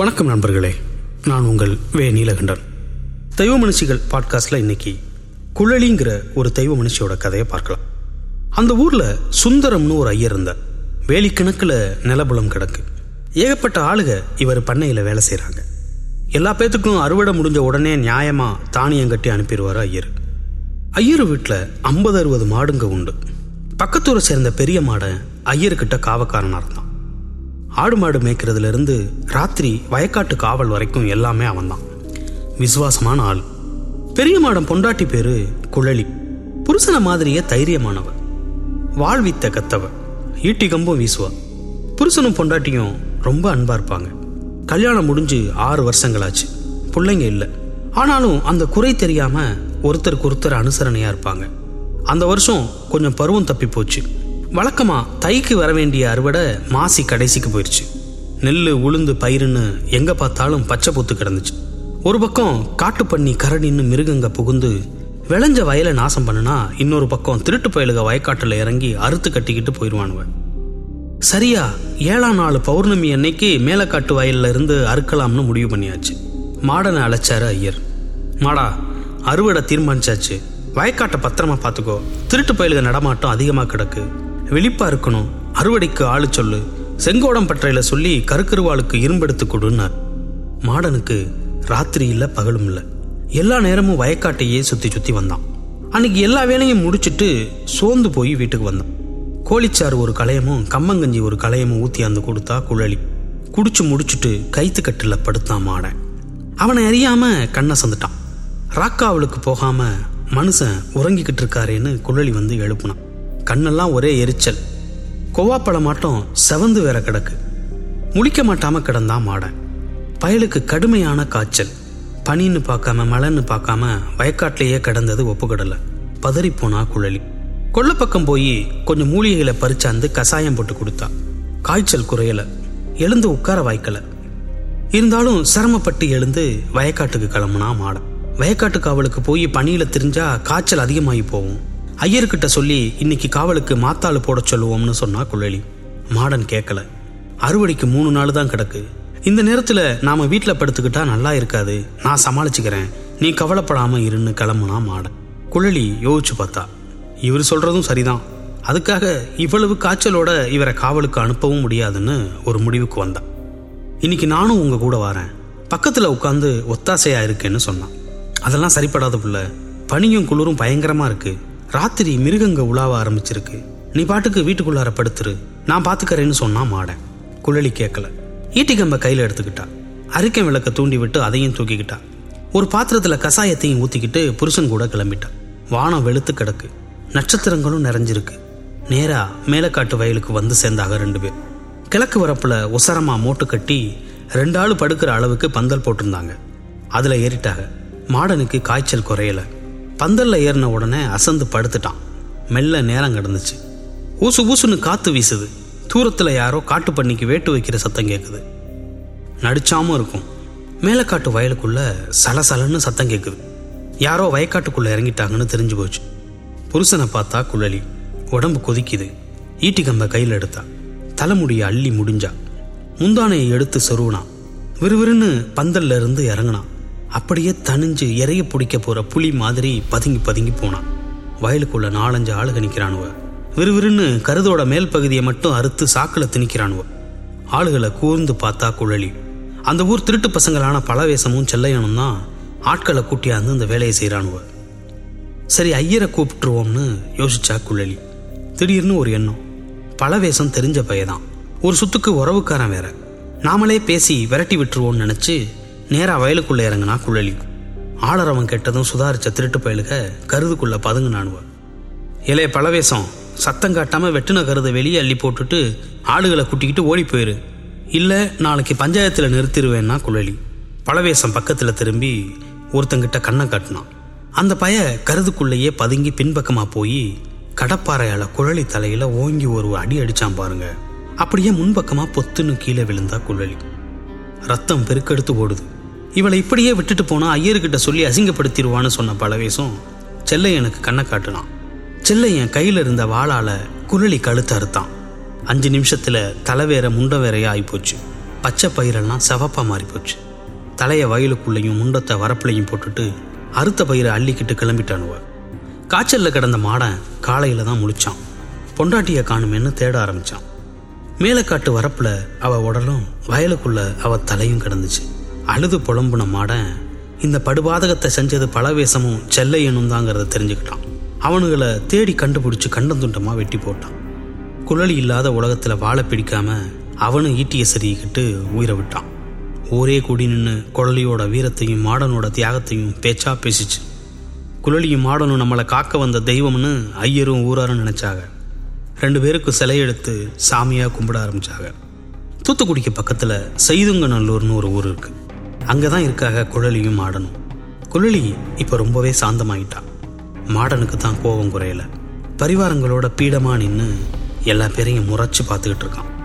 வணக்கம் நண்பர்களே. நான் உங்கள் வே. நீலகண்டன். தெய்வ மனுஷிகள் பாட்காஸ்டில் இன்னைக்கு குழலிங்கிற ஒரு தெய்வ மனுஷியோட கதையை பார்க்கலாம். அந்த ஊரில் சுந்தரம்னு ஒரு ஐயர் இருந்தார். வேலிக்கணக்கில் நிலபுலம் கிடக்கு. ஏகப்பட்ட ஆளுக இவர் பண்ணையில் வேலை செய்கிறாங்க எல்லா பேத்துக்கும் அறுவடை முடிஞ்ச உடனே நியாயமாக தானியம் கட்டி அனுப்பிடுவார் ஐயர். ஐயர் வீட்டில் ஐம்பது அறுபது மாடுங்க உண்டு. பக்கத்தூரை சேர்ந்த பெரிய மாடை ஐயர்கிட்ட காவக்காரனாக இருந்தான். ஆடு மாடு மேய்க்கிறதுலேருந்து ராத்திரி வயக்காட்டு காவல் வரைக்கும் எல்லாமே அவன்தான். விசுவாசமான ஆள். பெரிய மாடம் பொண்டாட்டி பேரு குழலி. புருஷனை மாதிரியே தைரியமானவ. வாழ்வித்த கத்தவ. ஈட்டி கம்பும் வீசுவா. புருஷனும் பொண்டாட்டியும் ரொம்ப அன்பா இருப்பாங்க. கல்யாணம் முடிஞ்சு ஆறு வருஷங்களாச்சு. பிள்ளைங்க இல்லை. ஆனாலும் அந்த குறை தெரியாம ஒருத்தருக்கு ஒருத்தர் அனுசரணையா இருப்பாங்க. அந்த வருஷம் கொஞ்சம் பருவம் தப்பி போச்சு. வழக்கமா தைக்கு வர வேண்டிய அறுவடை மாசி கடைசிக்கு போயிடுச்சு நெல் உளுந்து பயிருன்னு எங்க பார்த்தாலும் பச்சை பொத்து கிடந்துச்சு. ஒரு பக்கம் காட்டு பண்ணி கரடின்னு மிருகங்க புகுந்து விளைஞ்ச வயலை நாசம் பண்ணுனா இன்னொரு பக்கம் திருட்டு பயலுக வயக்காட்டுல இறங்கி அறுத்து கட்டிக்கிட்டு போயிடுவானுவ சரியா ஏழாம் நாள் பௌர்ணமி அன்னைக்கு மேலக்காட்டு வயல்ல இருந்து அறுக்கலாம்னு முடிவு பண்ணியாச்சு. மாடனை அழைச்சாரு ஐயர். மாடா அறுவடை தீர்மானிச்சாச்சு. வயக்காட்டை பத்திரமா பார்த்துக்கோ. திருட்டு பயலுக நடமாட்டம் அதிகமாக கிடக்கு. வெளிப்பா இருக்கணும் அறுவடைக்கு ஆளு சொல்லு. செங்கோடம் பற்றையில சொல்லி கருக்கருவாளுக்கு இரும்பெடுத்து கொடுன்னார். மாடனுக்கு ராத்திரி இல்லை பகலும் இல்லை. எல்லா நேரமும் வயக்காட்டையே சுத்தி சுத்தி வந்தான். அன்னைக்கு எல்லா வேலையும் முடிச்சிட்டு சோர்ந்து போய் வீட்டுக்கு வந்தான். கோழிச்சாறு ஒரு களையமும் கம்மங்கஞ்சி ஒரு களையமும் ஊத்தியாந்து கொடுத்தா குழலி. குடிச்சு முடிச்சுட்டு கைத்து கட்டில படுத்தான் மாடன். அவனை அறியாம கண்ணை சந்துட்டான். ராக்காவலுக்கு போகாம மனுஷன் உறங்கிக்கிட்டு இருக்காரேன்னு குழலி வந்து எழுப்புனான். கண்ணெல்லாம் ஒரே எரிச்சல். கொவ்வாப்பழம் மாட்டம் செவந்து வேற கிடக்கு. முழிக்க மாட்டாம கிடந்தான் மாடன். பயலுக்கு கடுமையான காய்ச்சல். பனின்னு பார்க்காம மழைன்னு பார்க்காம வயக்காட்டிலேயே கிடந்தது ஒப்புக்கடலை. பதறி போனா குழலி கொள்ளப்பக்கம் போய் கொஞ்சம் மூலிகைகளை பறிச்சாந்து கசாயம் போட்டு கொடுத்தா. காய்ச்சல் குறையல. எழுந்து உட்கார வாய்க்கல. இருந்தாலும் சிரமப்பட்டு எழுந்து வயக்காட்டுக்கு கிளம்புனா மாடன். வயக்காட்டு காவலுக்கு போய் பனியில் திரிஞ்சா காய்ச்சல் அதிகமாகி போகும் ஐயர்கிட்ட சொல்லி இன்னைக்கு காவலுக்கு மாத்தாள் போட சொல்லுவோம்னு சொன்னா குழலி மாடன் கேட்கல அறுவடைக்கு மூணு நாள் தான் கிடக்கு. இந்த நேரத்துல நாம வீட்டில் படுத்துக்கிட்டா நல்லா இருக்காது. நான் சமாளிச்சுக்கிறேன். நீ கவலைப்படாம இருன்னு கிளம்புனா மாடன். குழலி யோசிச்சு பார்த்தா இவர் சொல்றதும் சரிதான். அதுக்காக இவ்வளவு காய்ச்சலோட இவரை காவலுக்கு அனுப்பவும் முடியாதுன்னு ஒரு முடிவுக்கு வந்தான் இன்னைக்கு நானும் உங்க கூட வரேன். பக்கத்துல உட்காந்து ஒத்தாசையா இருக்கேன்னு சொன்னான். அதெல்லாம் சரிப்படாத புள்ள. பனியும் குளிரும் பயங்கரமா இருக்கு. ராத்திரி மிருகங்க உலாவ ஆரம்பிச்சிருக்கு. நீ பாட்டுக்கு வீட்டுக்குள்ளார படுத்துரு. நான் பாத்துக்கறேன்னு சொன்னா மாடன் குழலி கேட்கல ஈட்டிக்கம்ப கையில எடுத்துக்கிட்டா. அரிக்கை விளக்க தூண்டி விட்டு அதையும் தூக்கிக்கிட்டா. ஒரு பாத்திரத்துல கசாயத்தையும் ஊத்திக்கிட்டு புருஷன் கூட கிளம்பிட்டா. வானம் வெளுத்து கிடக்கு. நட்சத்திரங்களும் நிறைஞ்சிருக்கு. நேரா மேலக்காட்டு வயலுக்கு வந்து சேர்ந்தாக ரெண்டு பேர். கிழக்கு வரப்புல உசரமா மூட்டு கட்டி ரெண்டு ஆள் படுக்கிற அளவுக்கு பந்தல் போட்டிருந்தாங்க. அதுல ஏறிட்டாங்க மாடனுக்கு காய்ச்சல் குறையலை. பந்தல்ல ஏறின உடனே அசந்து படுத்துட்டான். மெல்ல நேரம் கிடந்துச்சு. ஊசு ஊசுன்னு காத்து வீசுது. தூரத்துல யாரோ காட்டு பண்ணிக்கு வேட்டு வைக்கிற சத்தம் கேட்குது நடிச்சாமும் இருக்கும். மேலக்காட்டு வயலுக்குள்ள சலசலன்னு சத்தம் கேட்குது யாரோ வயக்காட்டுக்குள்ள இறங்கிட்டாங்கன்னு தெரிஞ்சு போச்சு. புருஷனை பார்த்தா குழலி. உடம்பு கொதிக்குது. ஈட்டி கம்ப கையில் எடுத்தா. தலைமுடியை அள்ளி முடிஞ்சா. முந்தானையை எடுத்து சொருவினான் விறுவிறுன்னு பந்தல்ல இருந்து இறங்கினான் அப்படியே தனிஞ்சு இறைய பிடிக்க போற புலி மாதிரி பதுங்கி பதுங்கி போனான். வயலுக்குள்ள நாலஞ்சு ஆளுக நிற்கிறானுவ விறுவிறுன்னு கருதோட மேல் பகுதியை மட்டும் அறுத்து சாக்கில் திணிக்கிறானுவ. ஆளுகளை கூர்ந்து பார்த்தா குழலி. அந்த ஊர் திருட்டு பசங்களான பலவேசமும் செல்லையனும் தான் ஆட்களை கூட்டியாந்து இந்த வேலையை செய்கிறானுவ சரி ஐயரை கூப்பிட்டுருவோம்னு யோசிச்சா குழலி. திடீர்னு ஒரு எண்ணம். பலவேசம் தெரிஞ்ச பையதான். ஒரு சுத்துக்கு உறவுக்காரன் வேற. நாமளே பேசி விரட்டி விட்டுருவோம்னு நினச்சி நேராக வயலுக்குள்ளே இறங்குனா குழலி ஆளரவன் கெட்டதும் சுதாரிச்ச திருட்டு பயலுக கருதுக்குள்ள பதுங்குனானுவ. இளைய பலவேசம் சத்தம் காட்டாம வெட்டின கருதை வெளியே அள்ளி போட்டுட்டு ஆடுகளை கூட்டிக்கிட்டு ஓடி போயிரு. இல்ல நாளைக்கு பஞ்சாயத்துல நிறுத்திடுவேன்னா குழலி. பலவேசம் பக்கத்துல திரும்பி ஒருத்தங்கிட்ட கண்ணை காட்டினான். அந்த பய கருதுக்குள்ளேயே பதுங்கி பின்பக்கமா போய் கடப்பாறையால குழலி தலையில ஓங்கி ஒரு அடி அடிச்சான் பாருங்க. அப்படியே முன்பக்கமா பொத்துன்னு கீழே விழுந்தா குழலி. ரத்தம் பெருக்கெடுத்து ஓடுது. இவளை இப்படியே விட்டுட்டு போனா ஐயர்கிட்ட சொல்லி அசிங்கப்படுத்திடுவான்னு சொன்ன பலவேசம் செல்லையனுக்கு கண்ணை காட்டுனான் செல்லையன் கையில இருந்த வாளால குழலி கழுத்து அறுத்தான். அஞ்சு நிமிஷத்துல தலை வேற முண்டை வேறையா ஆகிப்போச்சு பச்சை பயிரெல்லாம் செவப்பா மாறி போச்சு தலைய வயலுக்குள்ளேயும் முண்டத்தை வரப்புலையும் போட்டுட்டு அறுத்த பயிரை அள்ளிக்கிட்டு கிளம்பிட்டானுவ. காய்ச்சலில் கிடந்த மாடன் காலையில தான் முழிச்சான். பொண்டாட்டியை காணுமேன்னு தேட ஆரம்பிச்சான். மேலக்காட்டு வரப்புல அவ உடலும் வயலுக்குள்ள அவ தலையும் கிடந்துச்சு. அழுது புலம்புன மாடன் இந்த படுபாதகத்தை செஞ்சது பலவேசமும் செல்லையனும் தாங்கிறத தெரிஞ்சுக்கிட்டான். அவனுங்களை தேடி கண்டுபிடிச்சு கண்டந்துண்டமா வெட்டி போட்டான். குழலி இல்லாத உலகத்துல வாழை பிடிக்காம அவனும் ஈட்டிய சரிக்கிட்டு உயிரை விட்டான். ஊரே கூடி நின்று குழலியோட வீரத்தையும் மாடனோட தியாகத்தையும் பேச்சா பேசிச்சு. குழலியும் மாடனும் நம்மளை காக்க வந்த தெய்வம்னு ஐயரும் ஊராரும் நினைச்சாங்க. ரெண்டு பேருக்கு சிலை எடுத்து சாமியா கும்பிட ஆரம்பிச்சாங்க. தூத்துக்குடிக்கு பக்கத்துல செய்துங்கநல்லூர்னு ஒரு ஊர் அங்கே அங்கதான் இருக்காக குழலியும் மாடனும். குழலி இப்ப ரொம்பவே சாந்தமாயிட்டான் மாடனுக்கு தான் கோபம் குறையல. பரிவாரங்களோட பீடமா நின்று எல்லா பேரையும் முறைச்சு பார்த்துக்கிட்டு இருக்கான்.